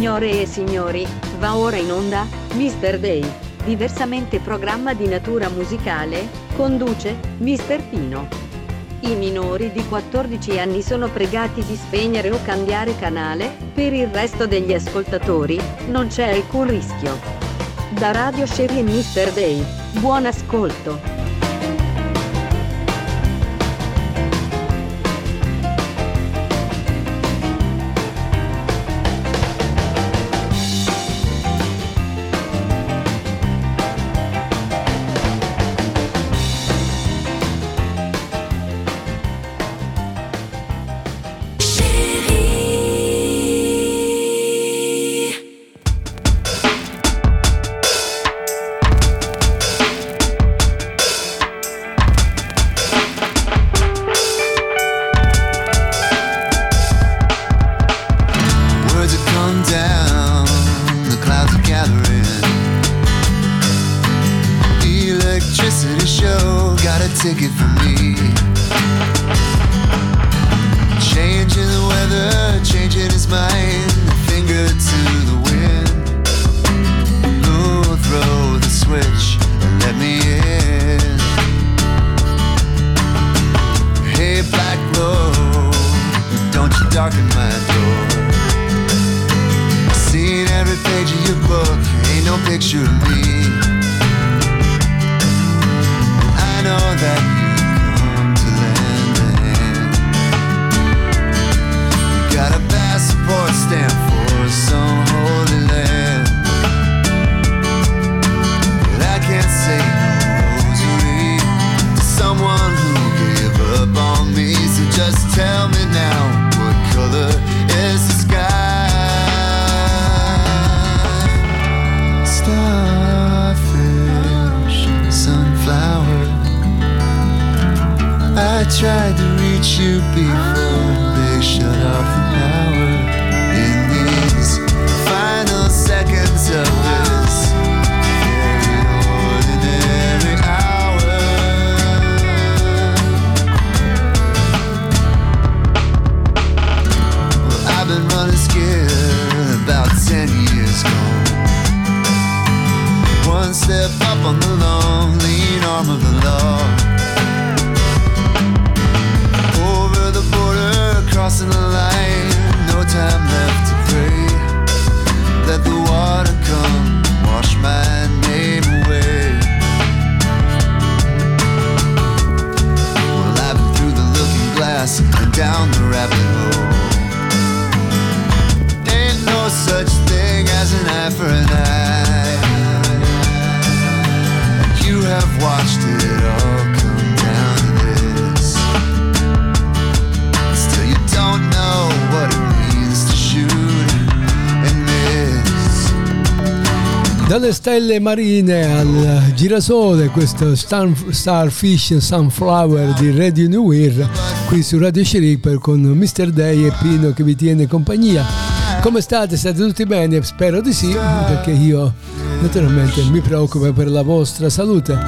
Signore e signori, va ora in onda, Mr. Day, diversamente programma di natura musicale, conduce, Mr. Pino. I minori di 14 anni sono pregati di spegnere o cambiare canale, per il resto degli ascoltatori, non c'è alcun rischio. Da Radio Sherry e Mr. Day, buon ascolto. know that stelle marine al girasole, questo Star, Starfish Sunflower di Radio New Era, qui su Radio Sheripper con Mr. Day e Pino che vi tiene compagnia. Come state? State tutti bene? Spero di sì, perché io naturalmente mi preoccupo per la vostra salute.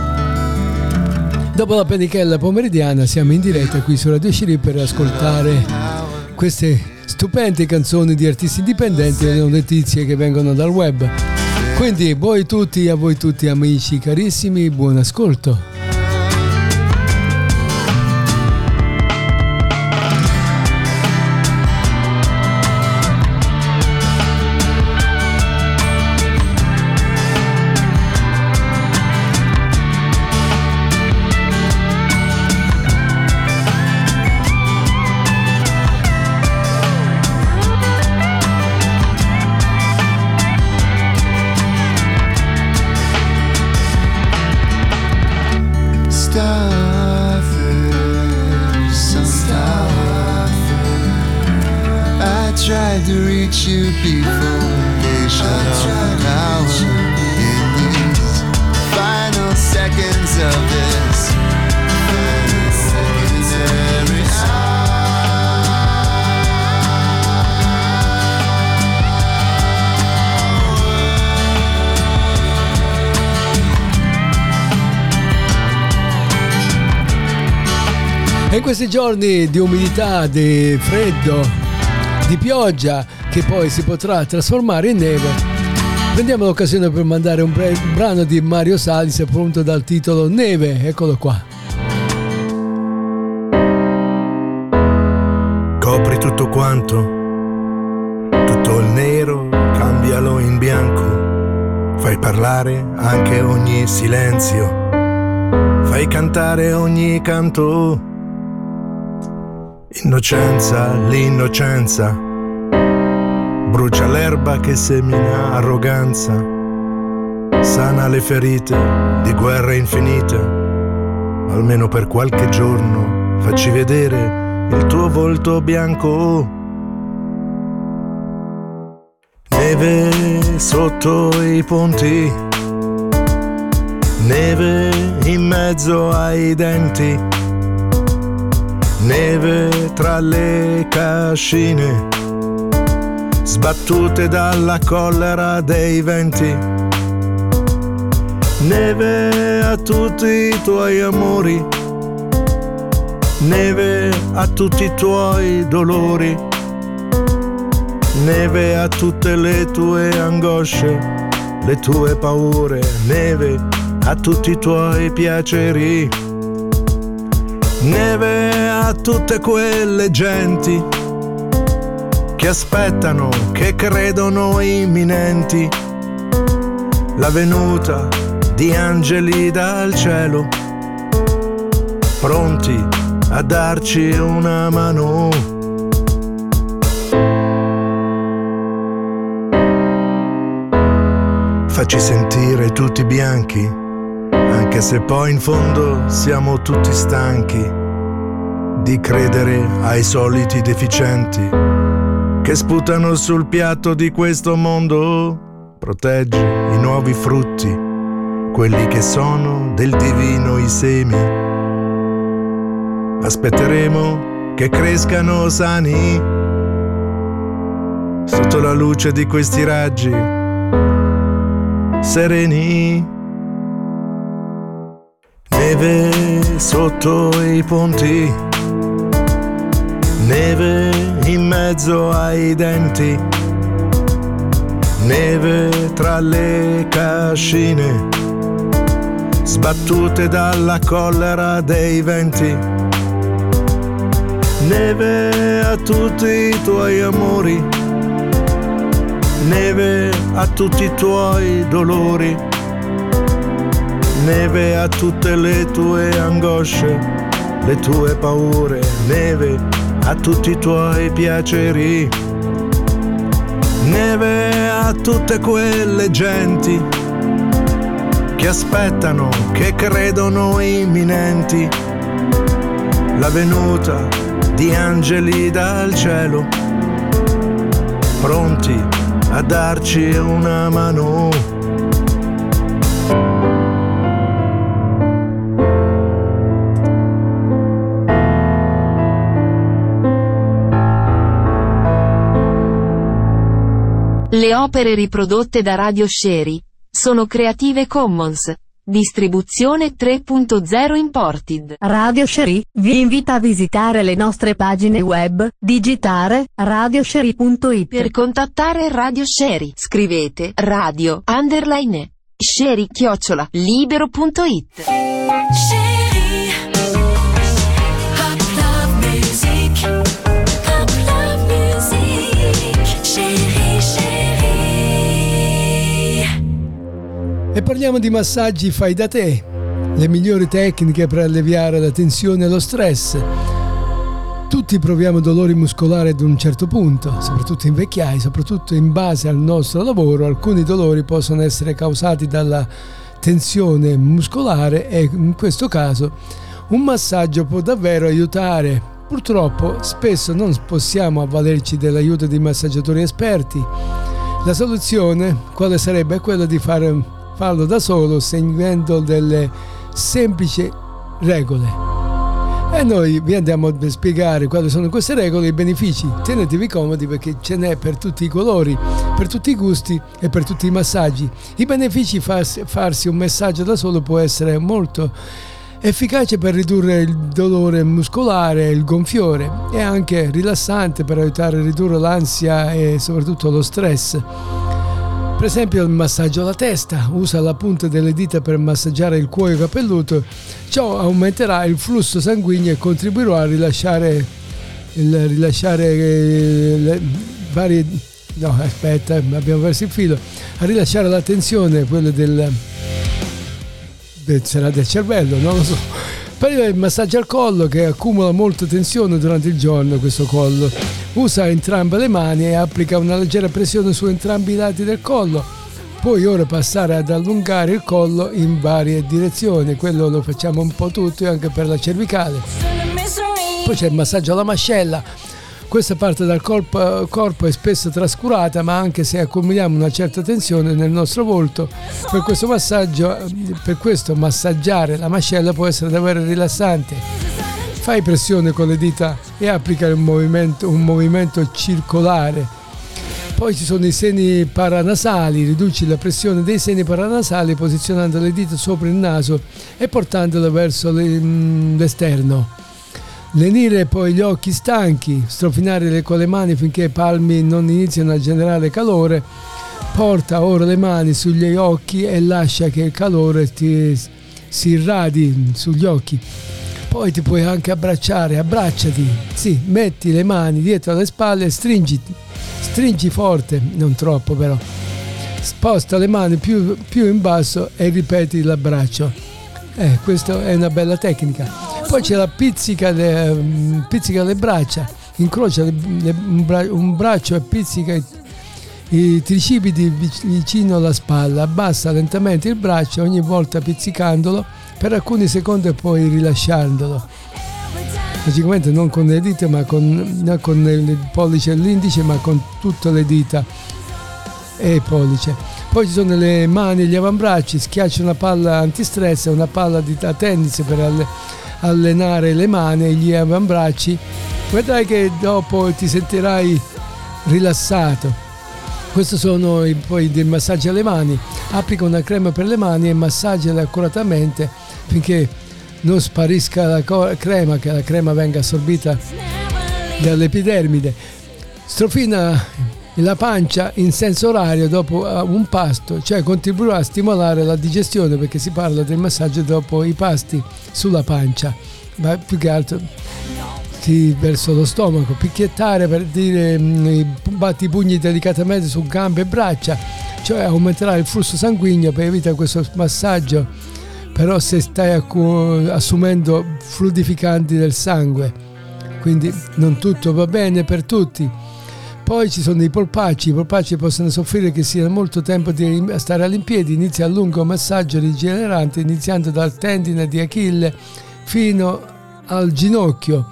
Dopo la penichella pomeridiana siamo in diretta qui su Radio Shiri per ascoltare queste stupende canzoni di artisti indipendenti e notizie che vengono dal web. Quindi voi tutti, a voi tutti amici carissimi, buon ascolto. Giorni di umidità, di freddo, di pioggia che poi si potrà trasformare in neve, prendiamo l'occasione per mandare un, brano di Mario Salis appunto dal titolo Neve, eccolo qua. Copri tutto quanto, tutto il nero, cambialo in bianco, fai parlare anche ogni silenzio, fai cantare ogni canto Innocenza, l'innocenza, brucia l'erba che semina arroganza, sana le ferite di guerre infinite, almeno per qualche giorno facci vedere il tuo volto bianco. Neve sotto i ponti, neve in mezzo ai denti neve tra le cascine, sbattute dalla collera dei venti. Neve a tutti i tuoi amori, neve a tutti i tuoi dolori, neve a tutte le tue angosce, le tue paure, neve a tutti i tuoi piaceri Neve tutte quelle genti che aspettano, che credono imminenti la venuta di angeli dal cielo, pronti a darci una mano. Facci sentire tutti bianchi anche se poi in fondo siamo tutti stanchi di credere ai soliti deficienti che sputano sul piatto di questo mondo. Proteggi i nuovi frutti, quelli che sono del divino i semi. Aspetteremo che crescano sani sotto la luce di questi raggi sereni neve sotto i ponti, neve in mezzo ai denti, neve tra le cascine, sbattute dalla collera dei venti. Neve a tutti i tuoi amori, neve a tutti i tuoi dolori neve a tutte le tue angosce, le tue paure, neve a tutti i tuoi piaceri, neve a tutte quelle genti che aspettano, che credono imminenti. La venuta di angeli dal cielo, pronti a darci una mano. Le opere riprodotte da Radio Sherry sono Creative Commons. Distribuzione 3.0 Imported. Radio Sherry vi invita a visitare le nostre pagine web, digitare radiosherry.it. Per contattare Radio Sherry scrivete radio underline sherry chiocciola libero.it. E parliamo di massaggi fai da te, le migliori tecniche per alleviare la tensione e lo stress. Tutti proviamo dolori muscolari ad un certo punto, soprattutto in vecchiai, soprattutto in base al nostro lavoro. Alcuni dolori possono essere causati dalla tensione muscolare e in questo caso un massaggio può davvero aiutare. Purtroppo spesso non possiamo avvalerci dell'aiuto di massaggiatori esperti. La soluzione quale sarebbe? Quella di fare farlo da solo seguendo delle semplici regole. E noi vi andiamo a spiegare quali sono queste regole e i benefici. Tenetevi comodi perché ce n'è per tutti i colori, per tutti i gusti e per tutti i massaggi. I benefici farsi, un messaggio da solo può essere molto efficace per ridurre il dolore muscolare, il gonfiore e anche rilassante per aiutare a ridurre l'ansia e soprattutto lo stress. Per esempio il massaggio alla testa, usa la punta delle dita per massaggiare il cuoio capelluto, ciò aumenterà il flusso sanguigno e contribuirà a rilasciare, il, rilasciare eh, le varie... No, aspetta, abbiamo perso il filo. A rilasciare la tensione, quella del, sarà del cervello, non lo so. Poi il massaggio al collo che accumula molta tensione durante il giorno, questo collo. Usa entrambe le mani e applica una leggera pressione su entrambi i lati del collo. Puoi ora passare ad allungare il collo in varie direzioni, quello lo facciamo un po' tutti anche per la cervicale. Poi c'è il massaggio alla mascella questa parte del corpo, corpo, è spesso trascurata, ma anche se accumuliamo una certa tensione nel nostro volto, per questo per questo massaggiare la mascella può essere davvero rilassante. Fai pressione con le dita e applica un movimento, un movimento circolare. Poi ci sono i seni paranasali, riduci la pressione dei seni paranasali posizionando le dita sopra il naso e portandole verso mm, l'esterno. Lenire poi gli occhi stanchi, strofinare con le mani finché i palmi non iniziano a generare calore. Porta ora le mani sugli occhi e lascia che il calore ti, si irradi sugli occhi. Poi ti puoi anche abbracciare, abbracciati, sì, metti le mani dietro alle spalle e stringi, forte, non troppo però. Sposta le mani più, più in basso e ripeti l'abbraccio. Eh, questa è una bella tecnica poi c'è la pizzica, le, mm, pizzica le braccia, incrocia le, le, un braccio e pizzica i, i tricipiti vicino alla spalla, abbassa lentamente il braccio ogni volta pizzicandolo per alcuni secondi e poi rilasciandolo. Logicamente non con le dita, ma con, non con il pollice e l'indice, ma con tutte le dita e il pollice. Poi ci sono le mani e gli avambracci, schiaccia una palla antistress una palla di, tennis per alle, allenare le mani e gli avambracci, vedrai che dopo ti sentirai rilassato. Questi sono poi dei massaggi alle mani. Applica una crema per le mani e massaggiala accuratamente finché non sparisca la crema, che la crema venga assorbita dall'epidermide. Strofina la pancia in senso orario dopo un pasto, cioè contribuirà a stimolare la digestione perché si parla del massaggio dopo i pasti sulla pancia, ma più che altro sì, verso lo stomaco, picchiettare per dire mm, batti i pugni delicatamente su gambe e braccia, cioè aumenterà il flusso sanguigno per evitare questo massaggio, però se stai assumendo fluidificanti del sangue, quindi non tutto va bene per tutti poi ci sono i polpacci, i polpacci possono soffrire che sia molto tempo di stare all'impiedi, inizia un lungo massaggio rigenerante iniziando dal tendine di Achille fino al ginocchio.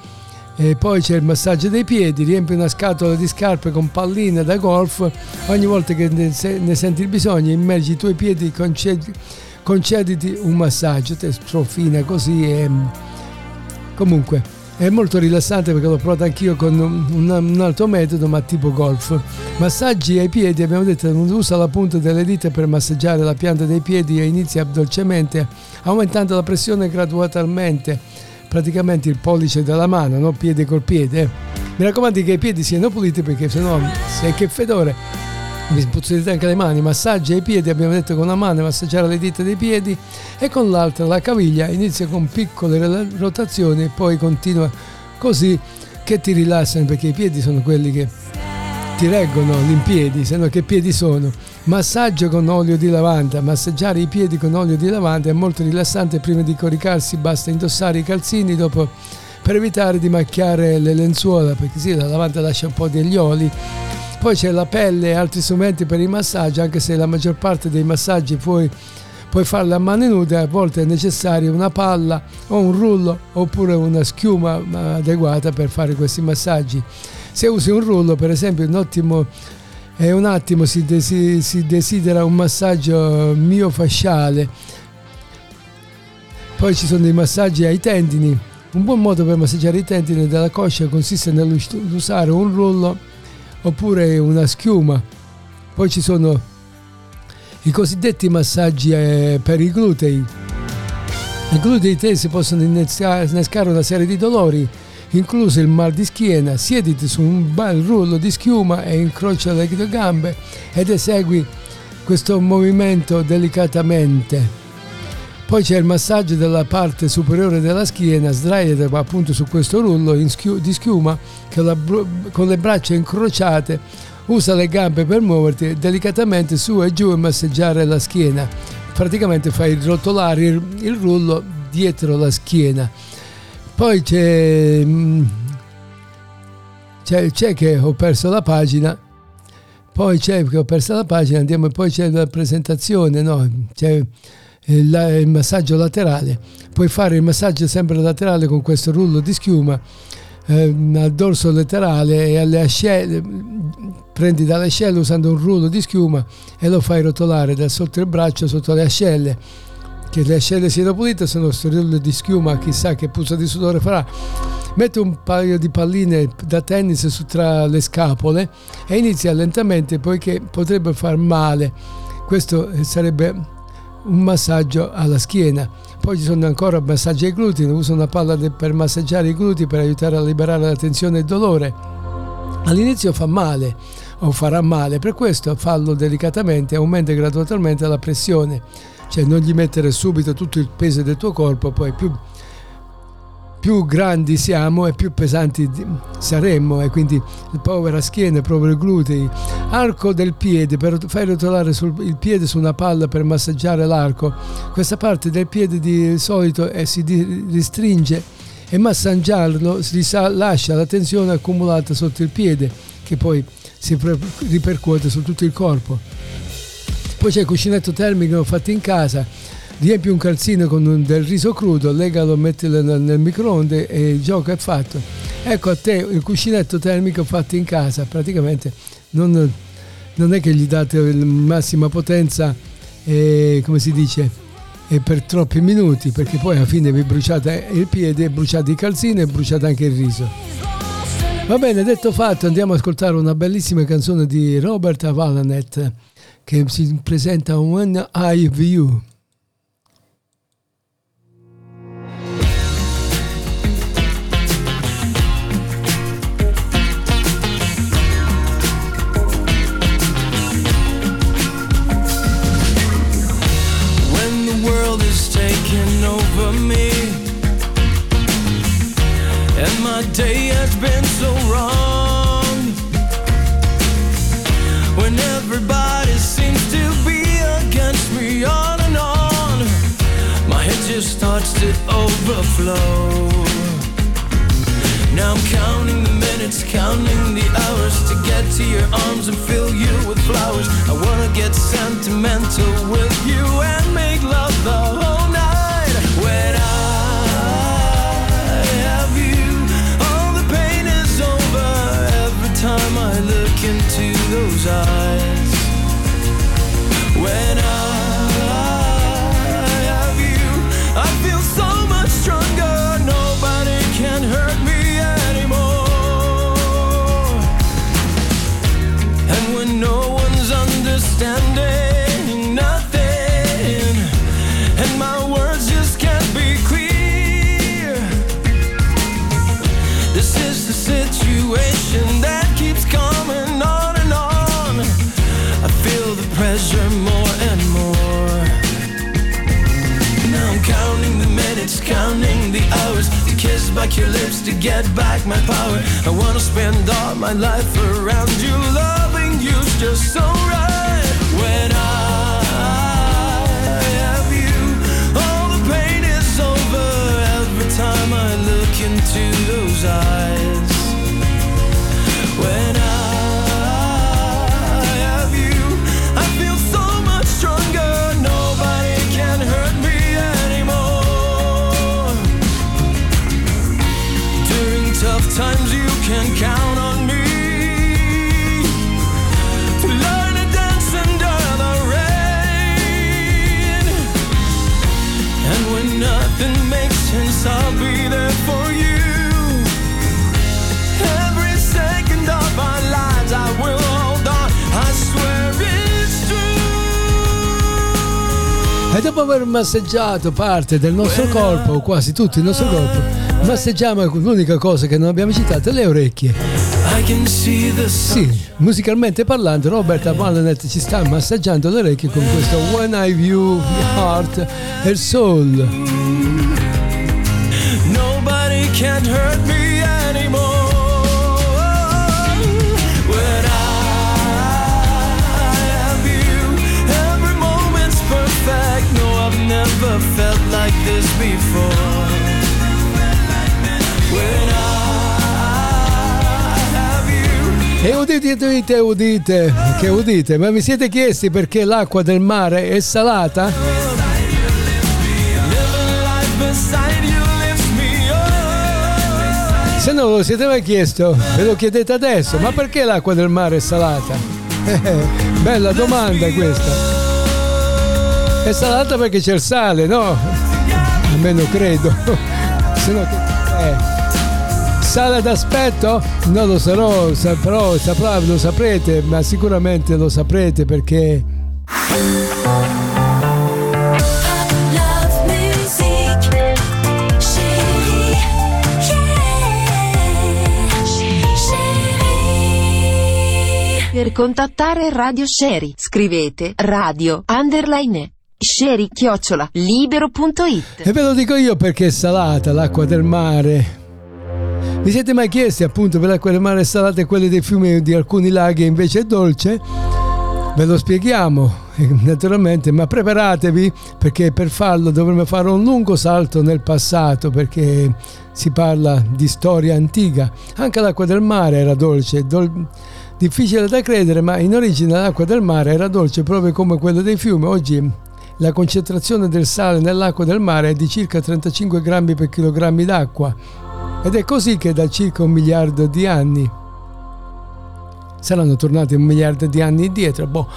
E poi c'è il massaggio dei piedi, riempi una scatola di scarpe con palline da golf, ogni volta che ne, senti il bisogno immergi i tuoi piedi, concedi, concediti un massaggio, te strofina così e comunque è molto rilassante perché l'ho provato anch'io con un, un, altro metodo ma tipo golf. Massaggi ai piedi, abbiamo detto usa la punta delle dita per massaggiare la pianta dei piedi e inizia dolcemente aumentando la pressione gradualmente, praticamente il pollice della mano, no? piede col piede. Mi raccomando che i piedi siano puliti perché sennò sei che fedore vi puzzolite anche le mani, massaggia i piedi, abbiamo detto con una mano massaggiare le dita dei piedi e con l'altra la caviglia, inizia con piccole rotazioni e poi continua così che ti rilassano perché i piedi sono quelli che ti reggono l'impiedi, se no che piedi sono. Massaggio con olio di lavanda, massaggiare i piedi con olio di lavanda è molto rilassante, prima di coricarsi basta indossare i calzini dopo per evitare di macchiare le lenzuola, perché sì, la lavanda lascia un po' degli oli poi c'è la pelle e altri strumenti per i massaggi, anche se la maggior parte dei massaggi puoi, puoi farli a mani nude, a volte è necessaria una palla o un rullo oppure una schiuma adeguata per fare questi massaggi. Se usi un rullo, per esempio, un ottimo è un attimo si, desi, si, desidera un massaggio miofasciale. Poi ci sono dei massaggi ai tendini. Un buon modo per massaggiare i tendini della coscia consiste nell'usare un rullo oppure una schiuma. Poi ci sono i cosiddetti massaggi eh, per i glutei. Nel glutei tesi possono innescare una serie di dolori, incluso il mal di schiena. Siediti su un bel rullo di schiuma e incrocia le gambe ed esegui questo movimento delicatamente. Poi c'è il massaggio della parte superiore della schiena, sdraiati appunto su questo rullo di schiuma con le braccia incrociate, usa le gambe per muoverti delicatamente su e giù e massaggiare la schiena. Praticamente fai rotolare il, il rullo dietro la schiena. Poi c'è, mm, c'è, c'è che ho perso la pagina poi c'è che ho perso la pagina andiamo poi c'è la presentazione no? c'è il, il massaggio laterale. Puoi fare il massaggio sempre laterale con questo rullo di schiuma eh, al dorso laterale e alle ascelle, prendi dalle ascelle usando un rullo di schiuma e lo fai rotolare da sotto il braccio sotto le ascelle che le ascelle siano pulite se no questo rullo di schiuma chissà che puzza di sudore farà metti un paio di palline da tennis su tra le scapole e inizia lentamente poiché potrebbe far male questo sarebbe un massaggio alla schiena. Poi ci sono ancora massaggi ai glutei, uso una palla per massaggiare i glutei per aiutare a liberare la tensione e il dolore. All'inizio fa male o farà male, per questo fallo delicatamente aumenta gradualmente la pressione, cioè non gli mettere subito tutto il peso del tuo corpo, poi più più grandi siamo e più pesanti saremmo e quindi povera schiena, poveri glutei. Arco del piede, per far rotolare sul, il piede su una palla per massaggiare l'arco. Questa parte del piede di solito eh, si ristringe e massaggiarlo si lascia la tensione accumulata sotto il piede che poi si ripercuote su tutto il corpo. Poi c'è il cuscinetto termico fatto in casa riempi un calzino con del riso crudo, legalo, mettilo nel, nel microonde e il gioco è fatto. Ecco a te il cuscinetto termico fatto in casa, praticamente non, non è che gli date la massima potenza, e, come si dice, per troppi minuti, perché poi alla fine vi bruciate il piede, bruciate il calzino e bruciate anche il riso. Va bene, detto fatto, andiamo ad ascoltare una bellissima canzone di Robert Avalanet che si presenta When I View. Day has been so wrong. When everybody seems to be against me on and on, my head just starts to overflow. Now I'm counting the minutes, counting the hours to get to your arms and fill you with flowers. I wanna get sentimental with you and make love the whole those eyes back your lips to get back my power. I wanna spend all my life around you, loving you's just so right. E dopo aver massaggiato parte del nostro corpo, o quasi tutto il nostro corpo, massaggiamo l'unica cosa che non abbiamo citato, le orecchie. Sì, musicalmente parlando, Robert Abandonnet ci sta massaggiando le orecchie con questo When I View Heart and Soul. Felt like this before. When I. E udite, udite, udite, che udite, ma vi siete chiesti perché l'acqua del mare è salata? Se non lo siete mai chiesto, ve lo chiedete adesso, ma perché l'acqua del mare è salata? bella domanda questa. È salata perché c'è il sale, no? Almeno credo. Se no, eh. Sale d'aspetto? Non lo sarò, saprò, saprà, lo saprete, ma sicuramente lo saprete perché... Per contattare Radio Sherry scrivete radio underline sherry-libero.it E ve lo dico io perché è salata l'acqua del mare. Vi siete mai chiesti appunto per l'acqua del mare salata e quelle dei fiumi di alcuni laghi invece è dolce? Ve lo spieghiamo naturalmente, ma preparatevi perché per farlo dovremo fare un lungo salto nel passato perché si parla di storia antica. Anche l'acqua del mare era dolce, dol- difficile da credere, ma in origine l'acqua del mare era dolce proprio come quella dei fiumi. Oggi la concentrazione del sale nell'acqua del mare è di circa 35 grammi per chilogrammi d'acqua ed è così che da circa un miliardo di anni saranno tornati un miliardo di anni indietro. Boh.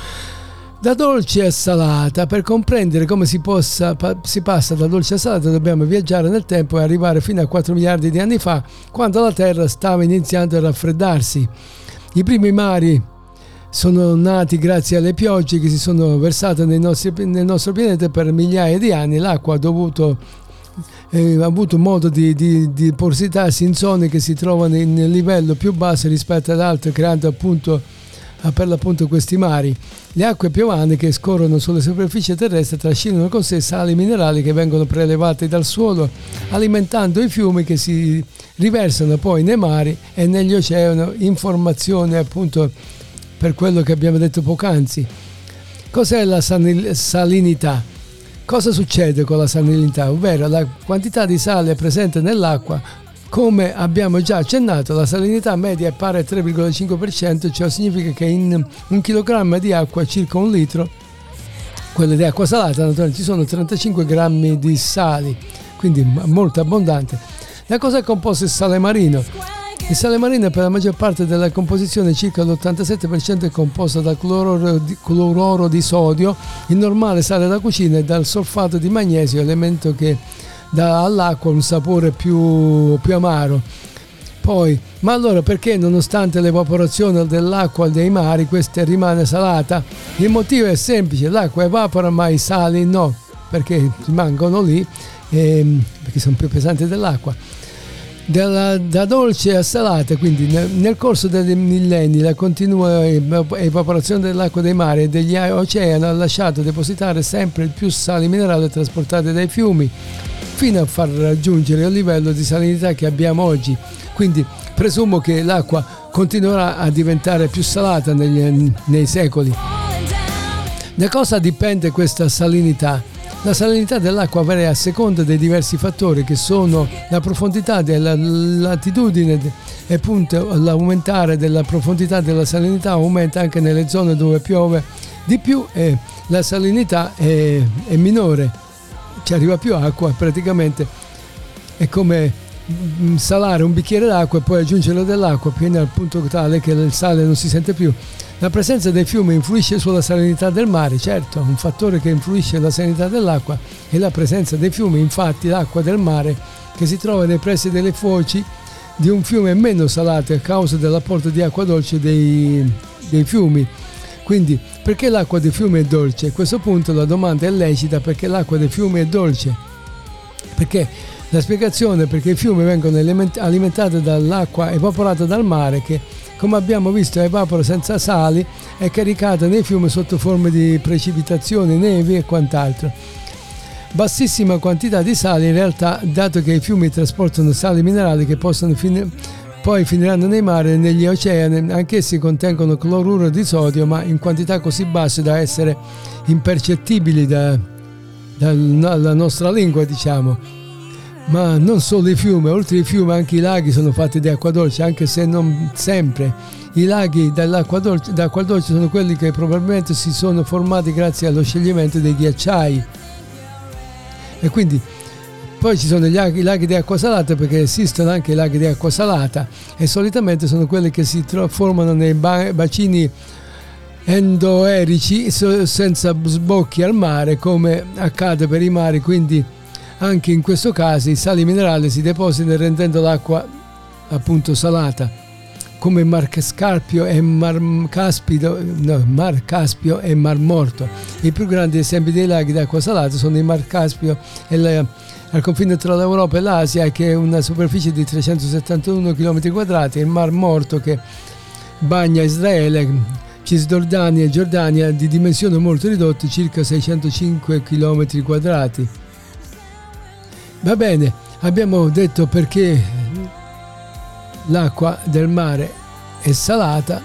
Da dolce a salata, per comprendere come si, possa, si passa da dolce a salata dobbiamo viaggiare nel tempo e arrivare fino a 4 miliardi di anni fa, quando la Terra stava iniziando a raffreddarsi. I primi mari sono nati grazie alle piogge che si sono versate nostri, nel nostro pianeta per migliaia di anni. L'acqua ha dovuto eh, ha avuto modo di, di, di porsitarsi in zone che si trovano in livello più basso rispetto ad altre, creando appunto per l'appunto questi mari. Le acque piovane che scorrono sulle superfici terrestri trascinano con sé sali minerali che vengono prelevati dal suolo, alimentando i fiumi che si riversano poi nei mari e negli oceani in formazione appunto per quello che abbiamo detto poc'anzi. Cos'è la salinità? Cosa succede con la salinità? Ovvero la quantità di sale presente nell'acqua, come abbiamo già accennato, la salinità media è pari al 3,5%, ciò significa che in un chilogrammo di acqua, circa un litro, quelle di acqua salata, naturalmente ci sono 35 grammi di sali, quindi molto abbondante. Da cosa è composto il sale marino? Il sale marino per la maggior parte della composizione, circa l'87% è composto da cloruro di, cloruro di sodio, il normale sale da cucina e dal solfato di magnesio, elemento che dà all'acqua un sapore più, più amaro. Poi, ma allora perché nonostante l'evaporazione dell'acqua dei mari questa rimane salata? Il motivo è semplice, l'acqua evapora ma i sali no, perché rimangono lì, ehm, perché sono più pesanti dell'acqua dalla, da dolce a salata, quindi nel, nel, corso dei millenni la continua evaporazione dell'acqua dei mari e degli oceani ha lasciato depositare sempre più sali minerali trasportati dai fiumi fino a far raggiungere il livello di salinità che abbiamo oggi. Quindi presumo che l'acqua continuerà a diventare più salata negli, nei secoli. Da cosa dipende questa salinità? La salinità dell'acqua varia a seconda dei diversi fattori che sono la profondità della latitudine e appunto l'aumentare della profondità della salinità aumenta anche nelle zone dove piove di più e la salinità è, è minore, ci arriva più acqua praticamente. È come salare un bicchiere d'acqua e poi aggiungere dell'acqua fino al punto tale che il sale non si sente più la presenza dei fiumi influisce sulla salinità del mare, certo, un fattore che influisce sulla salinità dell'acqua è la presenza dei fiumi, infatti l'acqua del mare che si trova nei pressi delle foci di un fiume meno salato a causa dell'apporto di acqua dolce dei, dei fiumi. Quindi perché l'acqua dei fiumi è dolce? A questo punto la domanda è lecita perché l'acqua dei fiumi è dolce. Perché la spiegazione è perché i fiumi vengono alimentati dall'acqua evaporata dal mare che come abbiamo visto evapora senza sali è caricata nei fiumi sotto forma di precipitazioni, nevi e quant'altro. Bassissima quantità di sali in realtà, dato che i fiumi trasportano sali minerali che possono finire poi finiranno nei mari e negli oceani, anch'essi contengono cloruro di sodio, ma in quantità così basse da essere impercettibili da, dalla nostra lingua, diciamo. Ma non solo i fiumi, oltre ai fiumi anche i laghi sono fatti di acqua dolce, anche se non sempre. I laghi dall'acqua dolce, d'acqua dolce sono quelli che probabilmente si sono formati grazie allo scioglimento dei ghiacciai. E quindi poi ci sono i laghi di acqua salata perché esistono anche i laghi di acqua salata e solitamente sono quelli che si formano nei bacini endoerici senza sbocchi al mare come accade per i mari, quindi anche in questo caso i sali minerali si depositano rendendo l'acqua appunto salata come Mar Scarpio e Mar Caspio, no, Mar Caspio e Mar Morto. I più grandi esempi dei laghi d'acqua salata sono il Mar Caspio e la al confine tra l'Europa e l'Asia che è una superficie di 371 km quadrati, il Mar Morto che bagna Israele, Cisgiordania e Giordania di dimensioni molto ridotte, circa 605 km quadrati. Va bene, abbiamo detto perché l'acqua del mare è salata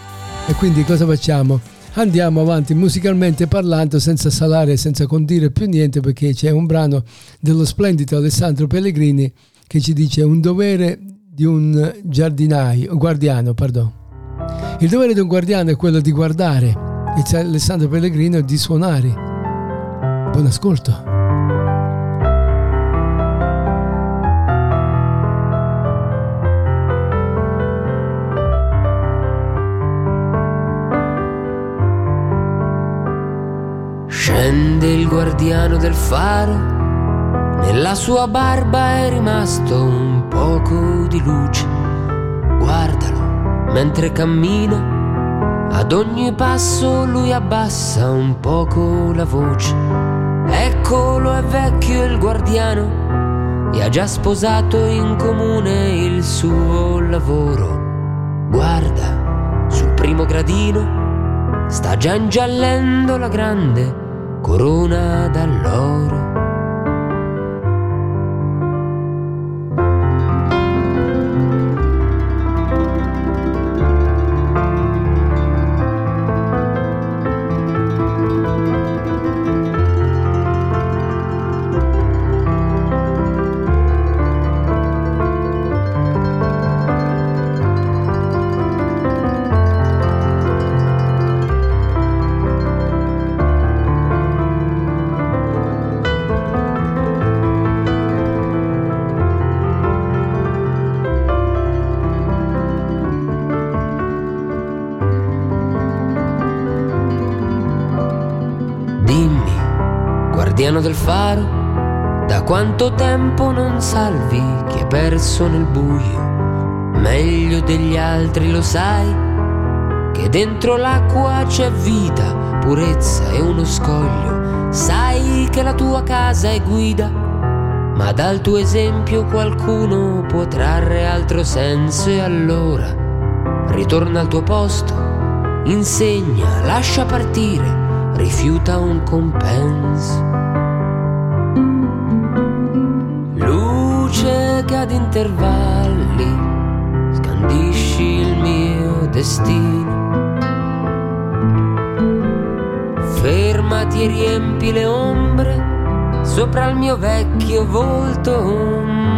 e quindi cosa facciamo? andiamo avanti musicalmente parlando senza salare, senza condire più niente perché c'è un brano dello splendido Alessandro Pellegrini che ci dice un dovere di un giardinaio, guardiano, perdono. Il dovere di un guardiano è quello di guardare e Alessandro Pellegrino di suonare. Buon ascolto. Scende il guardiano del faro, nella sua barba è rimasto un poco di luce. Guardalo mentre cammina, ad ogni passo lui abbassa un poco la voce. Eccolo è vecchio il guardiano e ha già sposato in comune il suo lavoro. Guarda, sul primo gradino sta già ingiallendo la grande corona d'alloro faro, da quanto tempo non salvi chi è perso nel buio? Meglio degli altri lo sai, che dentro l'acqua c'è vita, purezza e uno scoglio. Sai che la tua casa è guida, ma dal tuo esempio qualcuno può trarre altro senso e allora ritorna al tuo posto, insegna, lascia partire rifiuta un compenso. Intervalli scandisci il mio destino. Fermati e riempi le ombre sopra il mio vecchio volto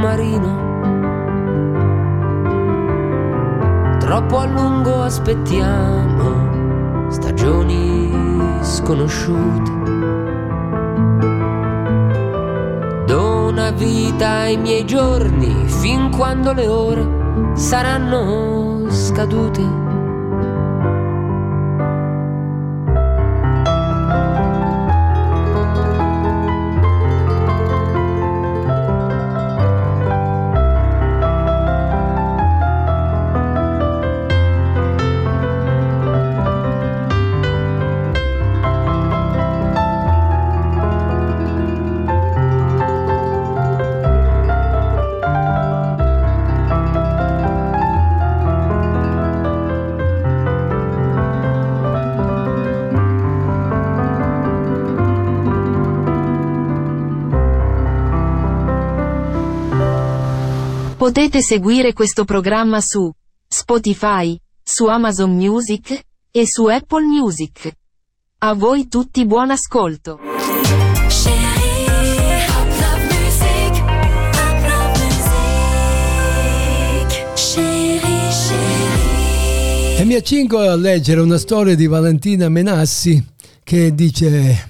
marino. Troppo a lungo aspettiamo stagioni sconosciute. Vita ai miei giorni fin quando le ore saranno scadute. Potete seguire questo programma su Spotify, su Amazon Music e su Apple Music. A voi tutti buon ascolto. E mi accingo a leggere una storia di Valentina Menassi che dice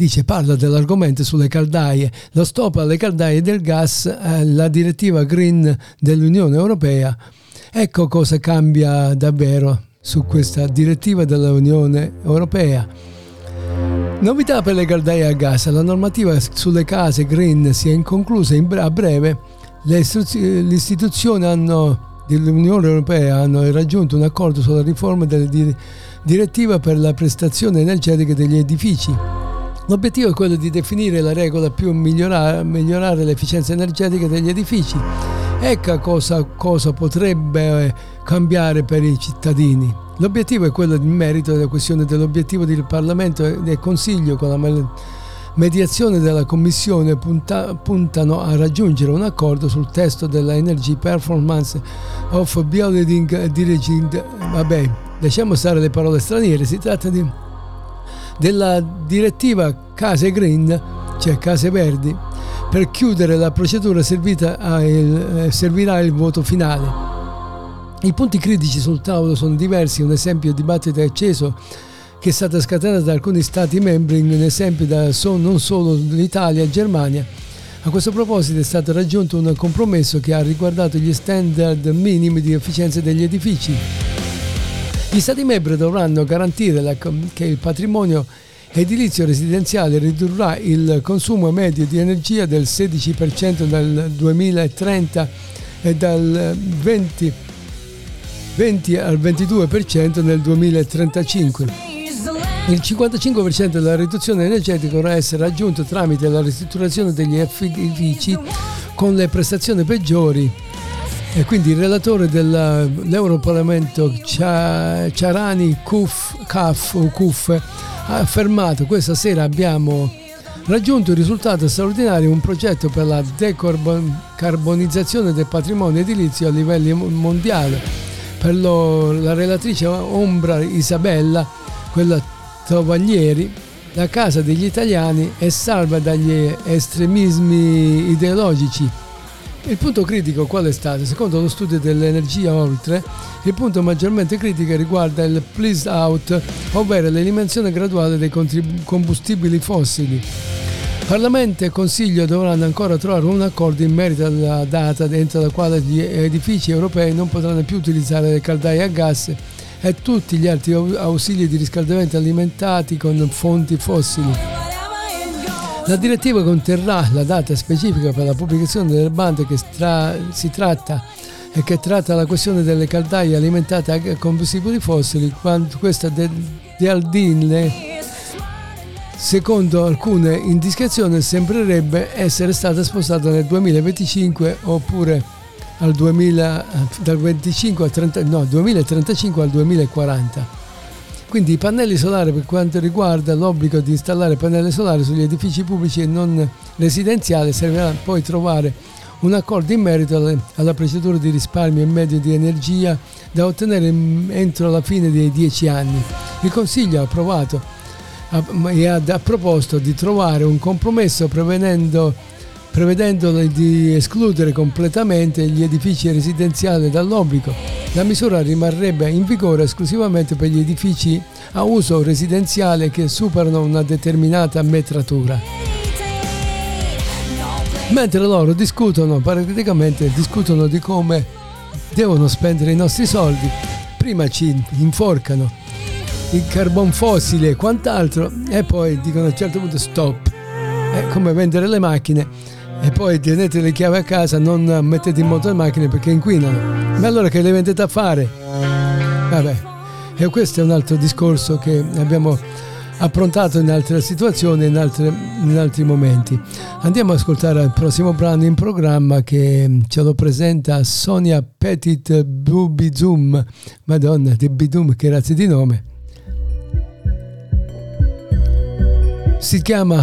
dice parla dell'argomento sulle caldaie, lo stop alle caldaie del gas, eh, la direttiva green dell'Unione Europea. Ecco cosa cambia davvero su questa direttiva dell'Unione Europea. Novità per le caldaie a gas. La normativa sulle case green si è inconclusa in a breve. Le, istituzioni hanno, dell'Unione Europea hanno raggiunto un accordo sulla riforma della direttiva per la prestazione energetica degli edifici. L'obiettivo è quello di definire la regola più migliorare, migliorare l'efficienza energetica degli edifici. Ecco cosa, cosa potrebbe cambiare per i cittadini. L'obiettivo è quello di merito della questione dell'obiettivo del Parlamento e del Consiglio con la mediazione della Commissione punta, puntano a raggiungere un accordo sul testo della Energy Performance of Building Diriging. Vabbè, lasciamo stare le parole straniere, si tratta di della direttiva Case Green, cioè Case Verdi, per chiudere la procedura il, eh, servirà il voto finale. I punti critici sul tavolo sono diversi, un esempio di dibattito acceso che è stato scatenato da alcuni Stati membri, un esempio da non solo l'Italia e Germania. A questo proposito è stato raggiunto un compromesso che ha riguardato gli standard minimi di efficienza degli edifici. Gli Stati membri dovranno garantire la, che il patrimonio edilizio residenziale ridurrà il consumo medio di energia del 16% nel 2030 e dal 20, 20 al 22% nel 2035. Il 55% della riduzione energetica dovrà essere raggiunto tramite la ristrutturazione degli edifici con le prestazioni peggiori e quindi il relatore dell'Europarlamento Ciarani Kuf, Kaf, Kuf ha affermato questa sera abbiamo raggiunto un risultato straordinario, un progetto per la decarbonizzazione del patrimonio edilizio a livello mondiale. Per lo, la relatrice Ombra Isabella, quella Tovaglieri, la casa degli italiani è salva dagli estremismi ideologici il punto critico qual è stato? Secondo lo studio dell'energia oltre, il punto maggiormente critico riguarda il please out, ovvero l'eliminazione graduale dei combustibili fossili. Parlamento e Consiglio dovranno ancora trovare un accordo in merito alla data entro la quale gli edifici europei non potranno più utilizzare le caldaie a gas e tutti gli altri ausili di riscaldamento alimentati con fonti fossili. La direttiva conterrà la data specifica per la pubblicazione delle bande che stra- si tratta e che tratta la questione delle caldaie alimentate a combustibili fossili, quando questa Aldin secondo alcune indiscrezioni sembrerebbe essere stata spostata nel 2025 oppure al 2000, dal 25 al 30, no, 2035 al 2040. Quindi i pannelli solari per quanto riguarda l'obbligo di installare pannelli solari sugli edifici pubblici e non residenziali servirà poi trovare un accordo in merito alla procedura di risparmio in medio di energia da ottenere entro la fine dei dieci anni. Il Consiglio ha approvato e ha proposto di trovare un compromesso prevedendo prevedendo di escludere completamente gli edifici residenziali dall'obbligo. La misura rimarrebbe in vigore esclusivamente per gli edifici a uso residenziale che superano una determinata metratura. Mentre loro discutono, praticamente discutono di come devono spendere i nostri soldi, prima ci inforcano il carbon fossile e quant'altro e poi dicono a un certo punto stop. È come vendere le macchine e poi tenete le chiavi a casa, non mettete in moto le macchine perché inquinano. Ma allora che le vendete a fare? Vabbè, e questo è un altro discorso che abbiamo approntato in altre situazioni, in, altre, in altri momenti. Andiamo ad ascoltare il prossimo brano in programma che ce lo presenta Sonia Petit Bubizum, madonna di Bidum, che razza di nome. Si chiama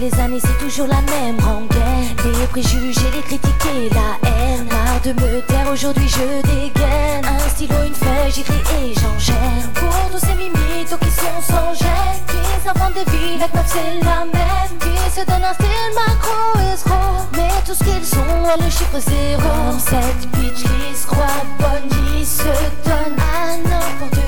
les années, c'est toujours la même rengaine. Les préjugés, les critiques et la haine. Marre de me taire, aujourd'hui je dégaine. Un stylo, une feuille, j'écris et j'enchaîne. Pour tous ces mimitos qui sont sans gêne. Qui s'inventent des vies, la meuf c'est la même. Qui se donnent un style macro escroc. Mais tout ce qu'ils sont, le chiffre zéro. Cette bitch qui se croit bonne, qui se donne à n'importe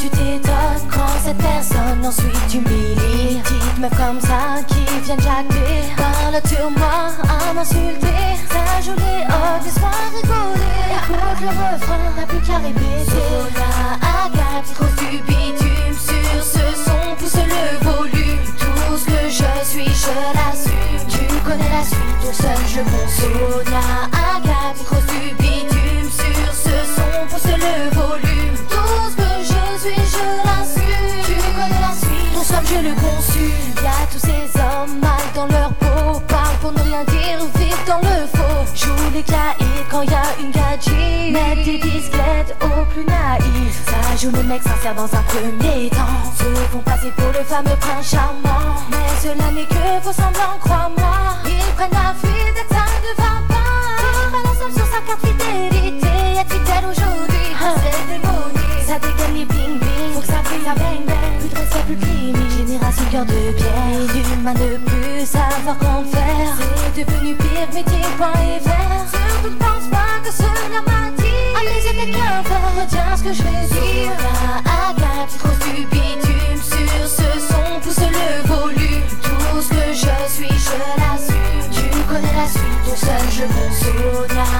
tu t'étonnes quand cette personne ensuite t'humilie? meuf comme ça qui vient jacter Parle sur moi à m'insulter. Ça joue les hauts, laisse-moi Écoute le refrain, n'a plus qu'à répéter Sonia, Agathe, trop bitume. Sur ce son, pousse le volume. Tout ce que je suis, je l'assume. Tu connais la suite, ton seul je consume Sonia, Agathe, joue les mecs sincères dans un premier temps. Se font passer pour le fameux prince charmant. Mais cela n'est que faux semblant, crois-moi. Ils prennent la fuite ça ne va pas Ils balancent sur sa carte fidélité. Être fidèle aujourd'hui, ah. c'est démonique Ça dégaine les bling bling, faut que ça brille, ça bang bang. Plus de respect, plus de Génération cœur de pierre. À ne plus savoir qu'en faire. C'est devenu pire, métier, point et vert retiens ce que je vais dire. Agathe, trop du bitume Sur ce son, pousse le volume. Tout ce que je suis, je l'assume. Tu connais la suite, ton seul je consomme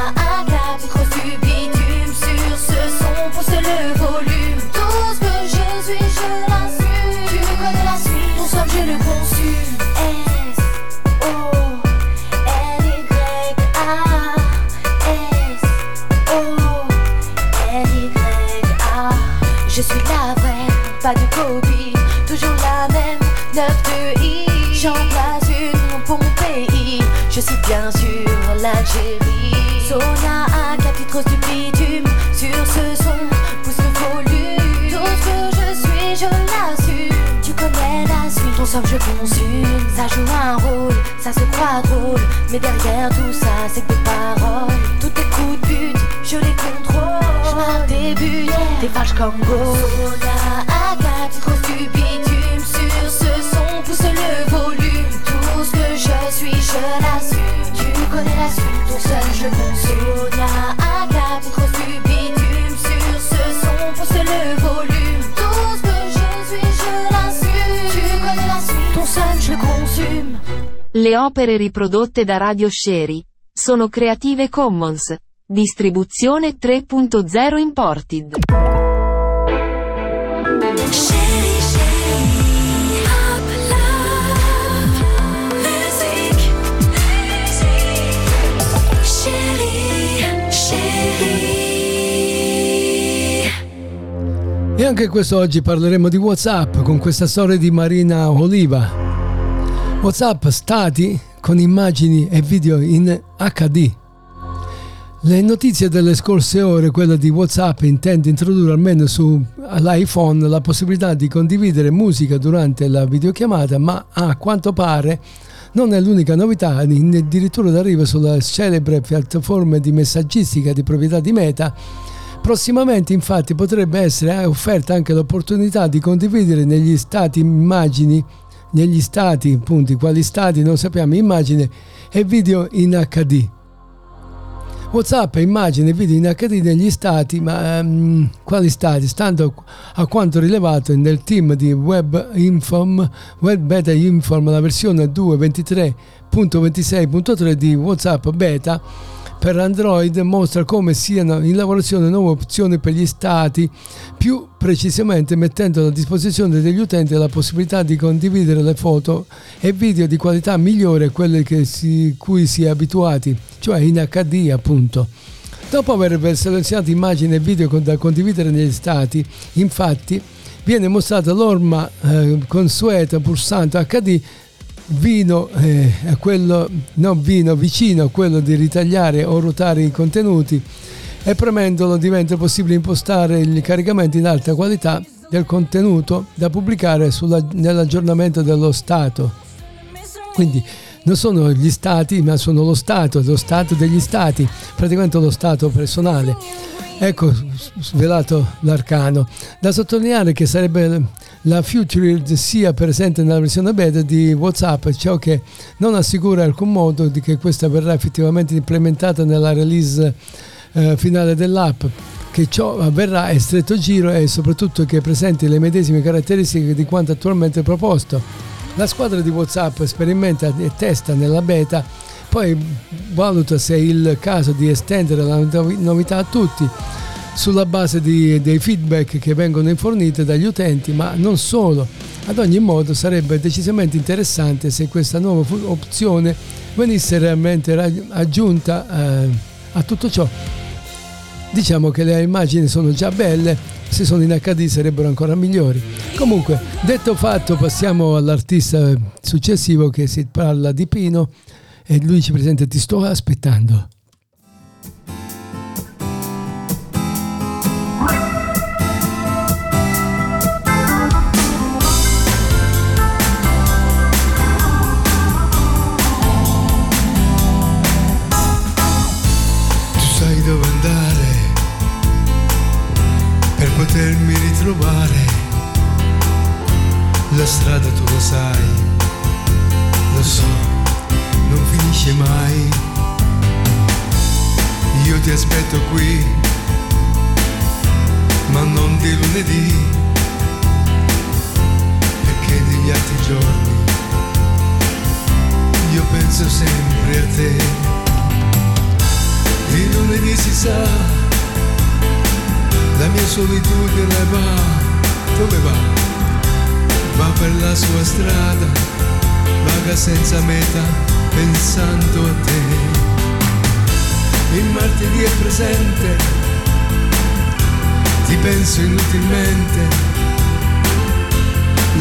Sonia a capitros du bitume, sur ce son, pousse le volume. Tout ce que je suis, je l'assume. Tu connais la suite, ton somme je consume. Ça joue un rôle, ça se croit drôle. Mais derrière tout ça, c'est que des paroles. Tous tes coups de but, je les contrôle. Je marque des buts, vaches comme Le opere riprodotte da Radio Sherry sono Creative Commons. Distribuzione 3.0 Imported. E anche quest'oggi parleremo di Whatsapp con questa storia di Marina Oliva. Whatsapp stati con immagini e video in HD. Le notizie delle scorse ore, quella di Whatsapp intende introdurre almeno sull'iPhone la possibilità di condividere musica durante la videochiamata, ma a quanto pare non è l'unica novità, addirittura d'arrivo sulla celebre piattaforma di messaggistica di proprietà di Meta Prossimamente infatti potrebbe essere offerta anche l'opportunità di condividere negli stati immagini, negli stati appunto, quali stati non sappiamo, immagine e video in HD. WhatsApp immagine e video in HD negli stati, ma um, quali stati? Stando a quanto rilevato nel team di Web Inform, Web Beta Inform, la versione 2.23.26.3 di WhatsApp Beta, per Android mostra come siano in lavorazione nuove opzioni per gli stati, più precisamente mettendo a disposizione degli utenti la possibilità di condividere le foto e video di qualità migliore a quelle si, cui si è abituati, cioè in HD appunto. Dopo aver selezionato immagini e video da condividere negli stati, infatti, viene mostrata l'orma eh, consueta pulsante HD vino eh, a quello, no, vino vicino a quello di ritagliare o ruotare i contenuti e premendolo diventa possibile impostare il caricamento in alta qualità del contenuto da pubblicare sulla, nell'aggiornamento dello Stato. Quindi non sono gli stati, ma sono lo Stato, lo Stato degli stati, praticamente lo Stato personale. Ecco, svelato l'arcano. Da sottolineare che sarebbe la Future sia presente nella versione beta di WhatsApp, ciò che non assicura alcun modo di che questa verrà effettivamente implementata nella release eh, finale dell'app che ciò avverrà a stretto giro e soprattutto che presenti le medesime caratteristiche di quanto attualmente proposto. La squadra di WhatsApp sperimenta e testa nella beta, poi valuta se è il caso di estendere la novità a tutti sulla base di, dei feedback che vengono forniti dagli utenti, ma non solo. Ad ogni modo sarebbe decisamente interessante se questa nuova opzione venisse realmente aggiunta eh, a tutto ciò. Diciamo che le immagini sono già belle, se sono in HD sarebbero ancora migliori. Comunque, detto fatto, passiamo all'artista successivo che si parla di Pino e lui ci presenta Ti sto aspettando. Penso inutilmente,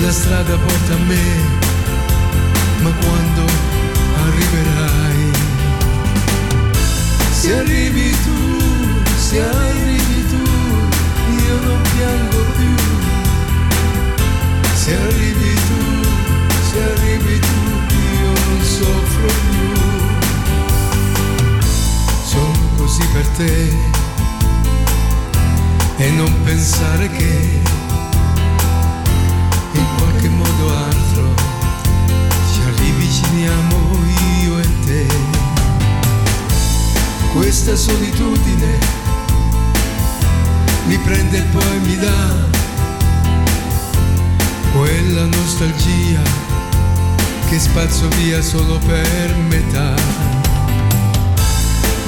la strada porta a me, ma quando via solo per metà.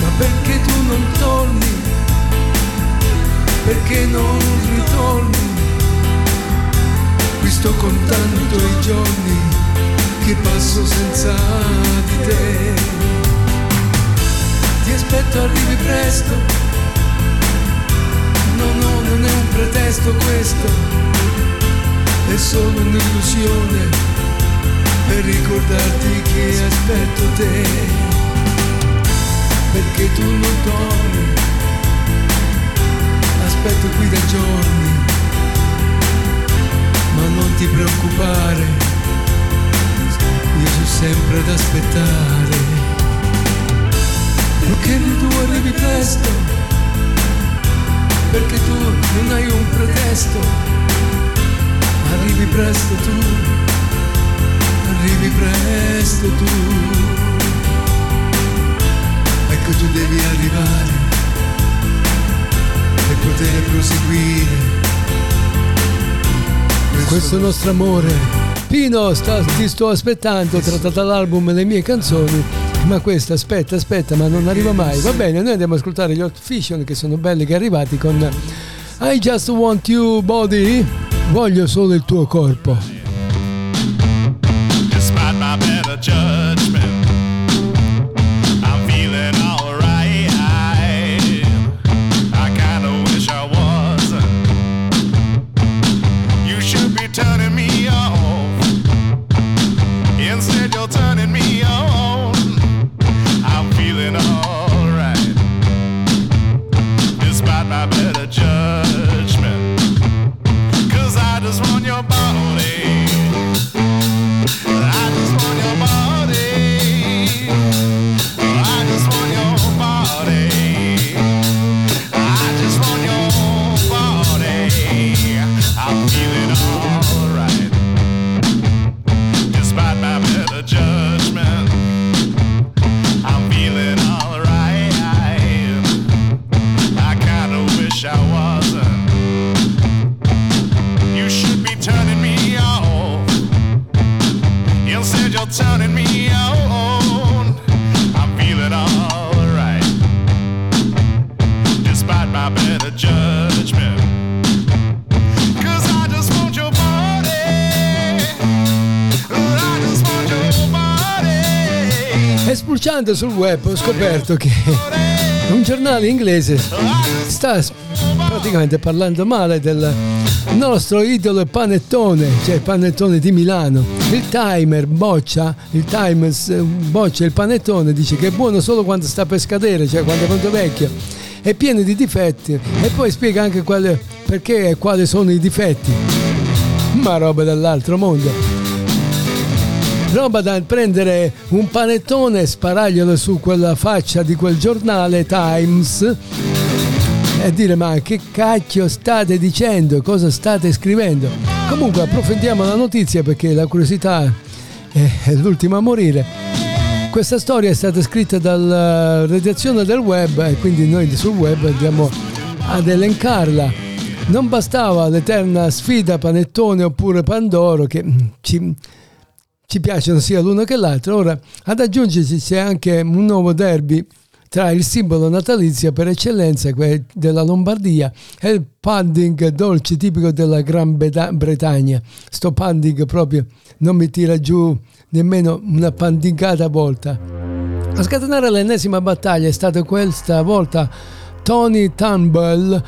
Ma perché tu non torni? Perché non ritorni? Qui sto contando i giorni che passo senza di te. Ti aspetto, arrivi presto No, no, non è un pretesto questo, è solo un'illusione per ricordarti che aspetto te, perché tu non torni, aspetto qui da giorni, ma non ti preoccupare, io sono sempre ad aspettare, perché tu arrivi presto. Perché tu non hai un pretesto, arrivi presto tu, arrivi presto tu, ecco tu devi arrivare per poter proseguire. Questo nostro amore. Pino, sta, ti sto aspettando, trattata l'album Le mie canzoni Ma questo aspetta, aspetta, ma non arriva mai. Va bene, noi andiamo ad ascoltare gli Hot Fiction che sono belli che arrivati con I Just Want You Body. Voglio solo il tuo corpo. the judgment. Spulciando sul web ho scoperto che un giornale inglese sta praticamente parlando male del nostro idolo panettone, cioè il panettone di Milano. Il timer boccia, il Times boccia il panettone, dice che è buono solo quando sta per scadere, cioè quando è molto vecchio. È pieno di difetti e poi spiega anche quale, perché e quali sono i difetti. Ma roba dall'altro mondo roba da prendere un panettone e spararglielo su quella faccia di quel giornale Times e dire ma che cacchio state dicendo, cosa state scrivendo. Comunque approfondiamo la notizia perché la curiosità è l'ultima a morire. Questa storia è stata scritta dalla redazione del web e quindi noi sul web andiamo ad elencarla. Non bastava l'eterna sfida Panettone oppure Pandoro che ci, ci piacciono sia l'uno che l'altro. Ora, ad aggiungerci c'è anche un nuovo derby tra il simbolo natalizio per eccellenza della Lombardia e il pudding dolce tipico della Gran Bretagna. Sto pudding proprio non mi tira giù nemmeno una pandingata volta. A scatenare l'ennesima battaglia è stata questa volta Tony Turnbull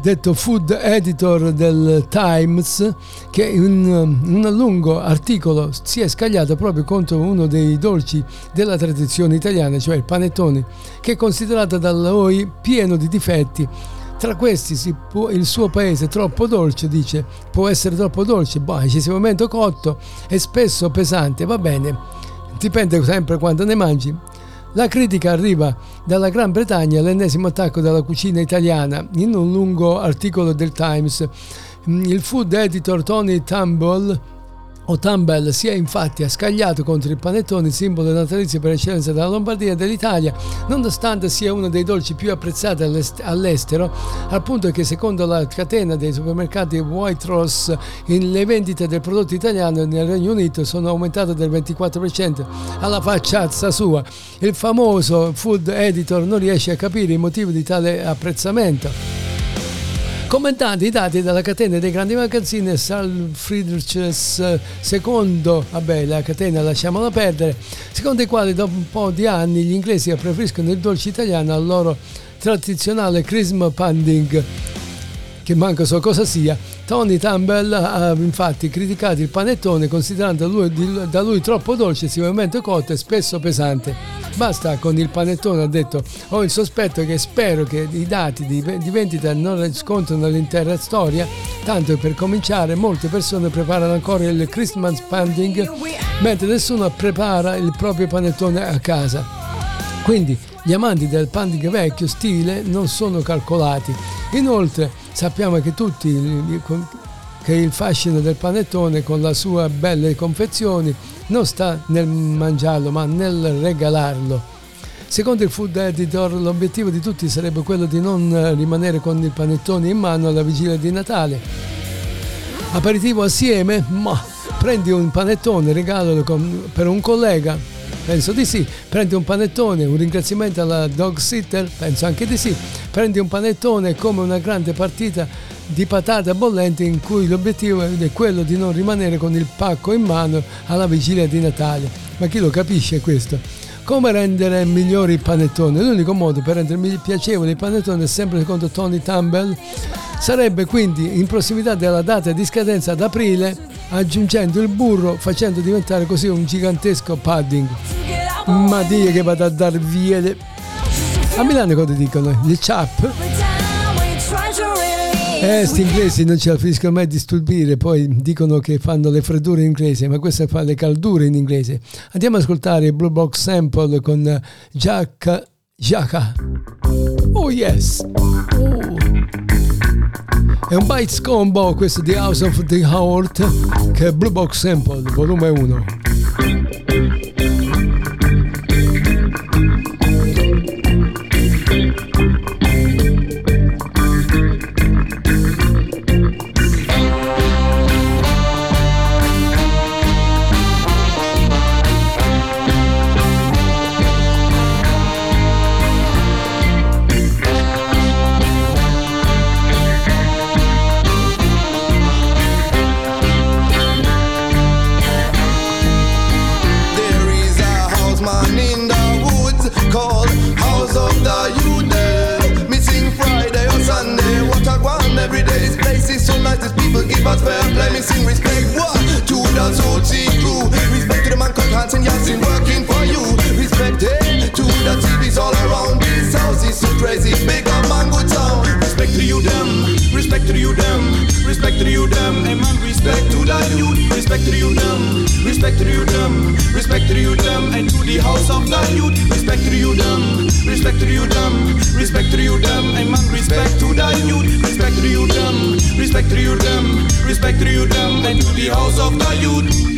detto food editor del Times, che in un lungo articolo si è scagliato proprio contro uno dei dolci della tradizione italiana, cioè il panettone, che è considerato dall'OI pieno di difetti. Tra questi può, il suo paese troppo dolce, dice, può essere troppo dolce, boh, eccessivamente cotto e spesso pesante, va bene, dipende sempre quando ne mangi. La critica arriva dalla Gran Bretagna all'ennesimo attacco della cucina italiana. In un lungo articolo del Times, il food editor Tony Tumble Otambel si è infatti scagliato contro il panettone, simbolo natalizio per eccellenza della Lombardia e dell'Italia, nonostante sia uno dei dolci più apprezzati all'estero, al punto che secondo la catena dei supermercati White Ross le vendite del prodotto italiano nel Regno Unito sono aumentate del 24%. Alla facciazza sua, il famoso food editor non riesce a capire i motivi di tale apprezzamento. Commentando i dati della catena dei grandi magazzini Sal Friedrichs II, vabbè la catena lasciamola perdere, secondo i quali dopo un po' di anni gli inglesi preferiscono il dolce italiano al loro tradizionale Christmas pudding che manco so cosa sia, Tony Tumble ha infatti criticato il panettone considerando lui, da lui troppo dolce, estremamente cotto e spesso pesante. Basta con il panettone, ha detto, ho il sospetto che spero che i dati di, di vendita non riscontrano l'intera storia, tanto per cominciare molte persone preparano ancora il Christmas pudding mentre nessuno prepara il proprio panettone a casa. Quindi gli amanti del pudding vecchio stile non sono calcolati. Inoltre sappiamo che tutti che il fascino del panettone con le sue belle confezioni non sta nel mangiarlo ma nel regalarlo. Secondo il food editor l'obiettivo di tutti sarebbe quello di non rimanere con il panettone in mano alla vigilia di Natale. Aperitivo assieme? Ma prendi un panettone, regalalo per un collega Penso di sì. Prendi un panettone, un ringraziamento alla dog sitter? Penso anche di sì. Prendi un panettone come una grande partita di patate bollenti in cui l'obiettivo è quello di non rimanere con il pacco in mano alla vigilia di Natale. Ma chi lo capisce questo? Come rendere migliori i panettoni? L'unico modo per rendere piacevoli i panettoni, sempre secondo Tony Tumble, sarebbe quindi in prossimità della data di scadenza ad aprile, aggiungendo il burro, facendo diventare così un gigantesco pudding. Ma Dio che vado a dar via le... A Milano cosa dicono? Le chap? Eh, sti inglesi non ce la finiscono mai di stupire, poi dicono che fanno le freddure in inglese, ma questa fa le caldure in inglese. Andiamo ad ascoltare il Blue Box Sample con Jack Jaka. Oh yes! Oh. È un Bites Combo questo di House of the Heart che è Blue Box Sample, volume 1. Respect to you them. Respect to you them. Respect to you them. And to the house of the youth. Respect to you them. Respect to you them. Respect to you them. Hey man, respect to the youth. Respect to you them. Respect to you them. Respect to you them. And to the house of the youth.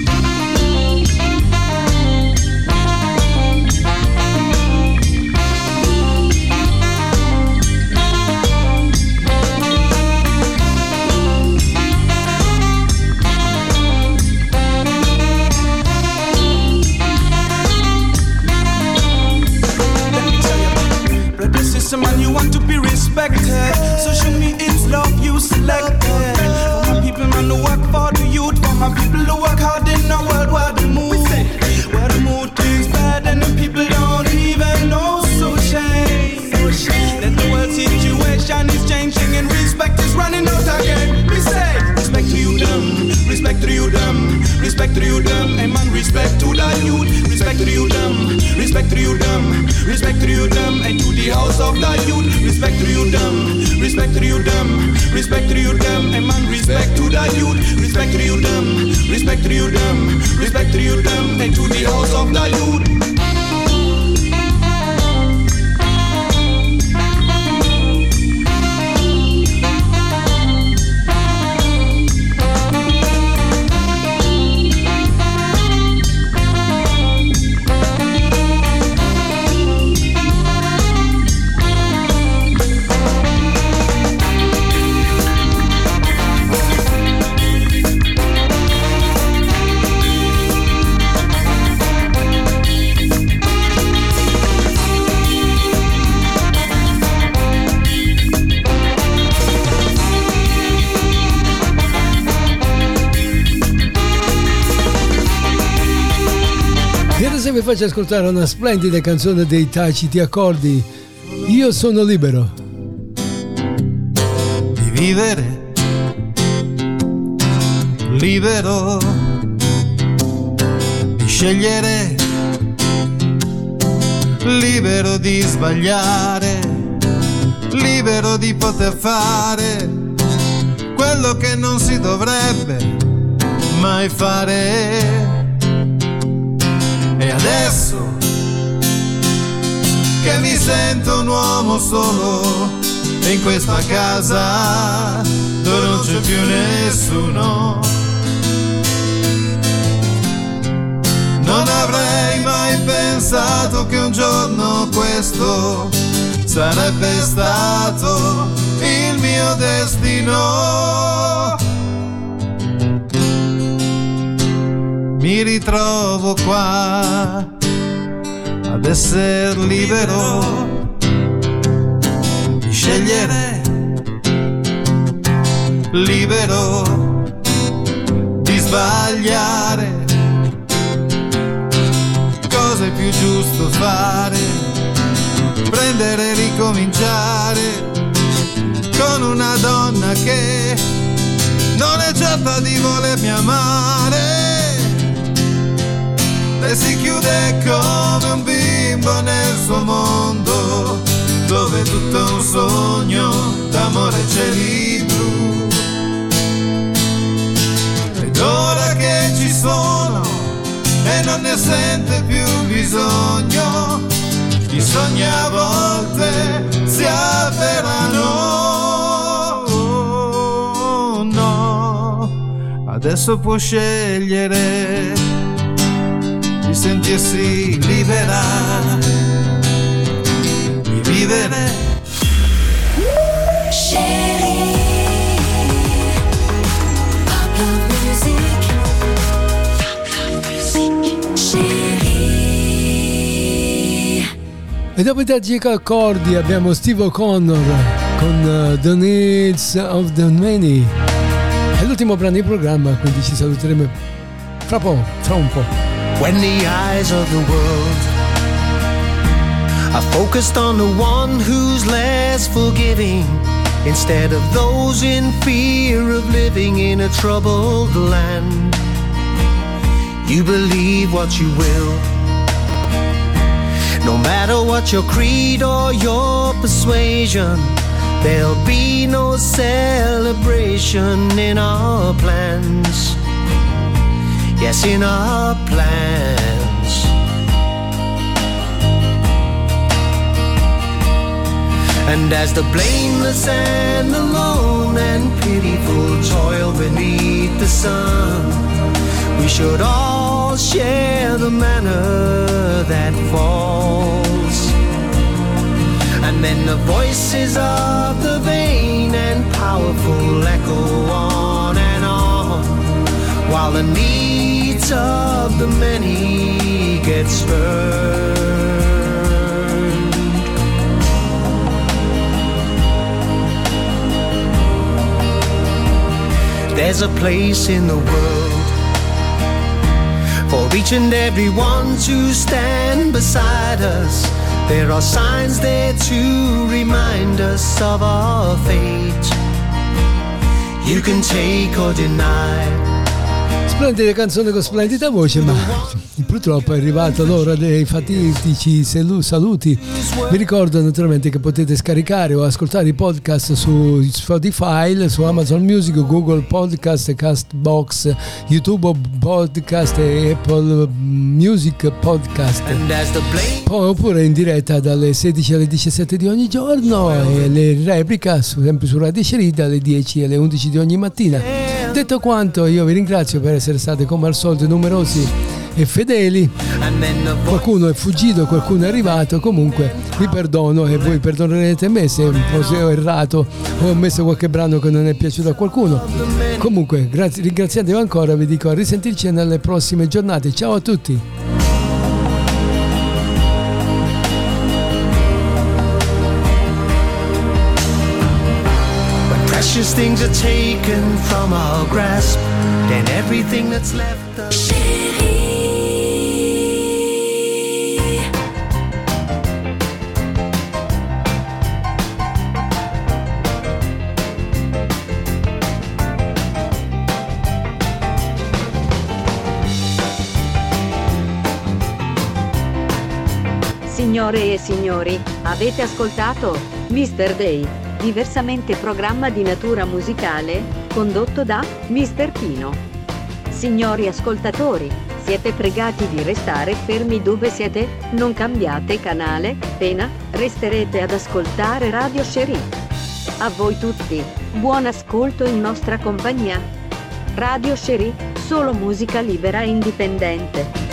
Faccio ascoltare una splendida canzone dei taciti accordi. Io sono libero. Di vivere libero. Di scegliere libero di sbagliare. Libero di poter fare quello che non si dovrebbe mai fare e adesso che mi sento un uomo solo in questa casa dove non c'è più nessuno. Non avrei mai pensato che un giorno questo sarebbe stato il mio destino. Mi ritrovo qua ad essere libero di scegliere, libero di sbagliare. Cosa è più giusto fare? Prendere e ricominciare con una donna che non è certa di volermi amare e si chiude come un bimbo nel suo mondo dove tutto è un sogno d'amore cieli blu. Ed ora che ci sono e non ne sente più bisogno i sogni a volte si avverano. No adesso può scegliere sentirsi libera di vivere. E dopo i Tragica Accordi abbiamo Steve O'Connor con uh, The Needs of the Many. È l'ultimo brano di programma, quindi ci saluteremo fra, po', fra un po'. When the eyes of the world are focused on the one who's less forgiving instead of those in fear of living in a troubled land. You believe what you will, no matter what your creed or your persuasion. There'll be no celebration in our plans yes, in our And as the blameless and alone and pitiful toil beneath the sun, we should all share the manna that falls. And then the voices of the vain and powerful echo on and on, while the need of the many gets heard. There's a place in the world for each and every one to stand beside us. There are signs there to remind us of our fate. You can take or deny. Splendida canzone con splendida voce, ma purtroppo è arrivata l'ora dei fatidici saluti. Vi ricordo naturalmente che potete scaricare o ascoltare i podcast su Spotify, su Amazon Music, Google Podcast, Castbox, YouTube Podcast e Apple Music Podcast. Poi, oppure in diretta dalle 16 alle 17 di ogni giorno e le replica sempre su Radio Sherry dalle 10 alle 11 di ogni mattina. Detto quanto, io vi ringrazio per essere stati come al solito numerosi e fedeli. Qualcuno è fuggito, qualcuno è arrivato, comunque vi perdono e voi perdonerete me se ho errato o ho messo qualche brano che non è piaciuto a qualcuno. Comunque, grazie, ringraziatevi ancora, vi dico a risentirci nelle prossime giornate. Ciao a tutti! Things are taken from our grasp, then everything that's left us. Signore e signori, avete ascoltato Mr. Day diversamente programma di natura musicale, condotto da Mr. Pino. Signori ascoltatori, siete pregati di restare fermi dove siete, non cambiate canale, pena, resterete ad ascoltare Radio Sheriff. A voi tutti, buon ascolto in nostra compagnia. Radio Sheriff, solo musica libera e indipendente.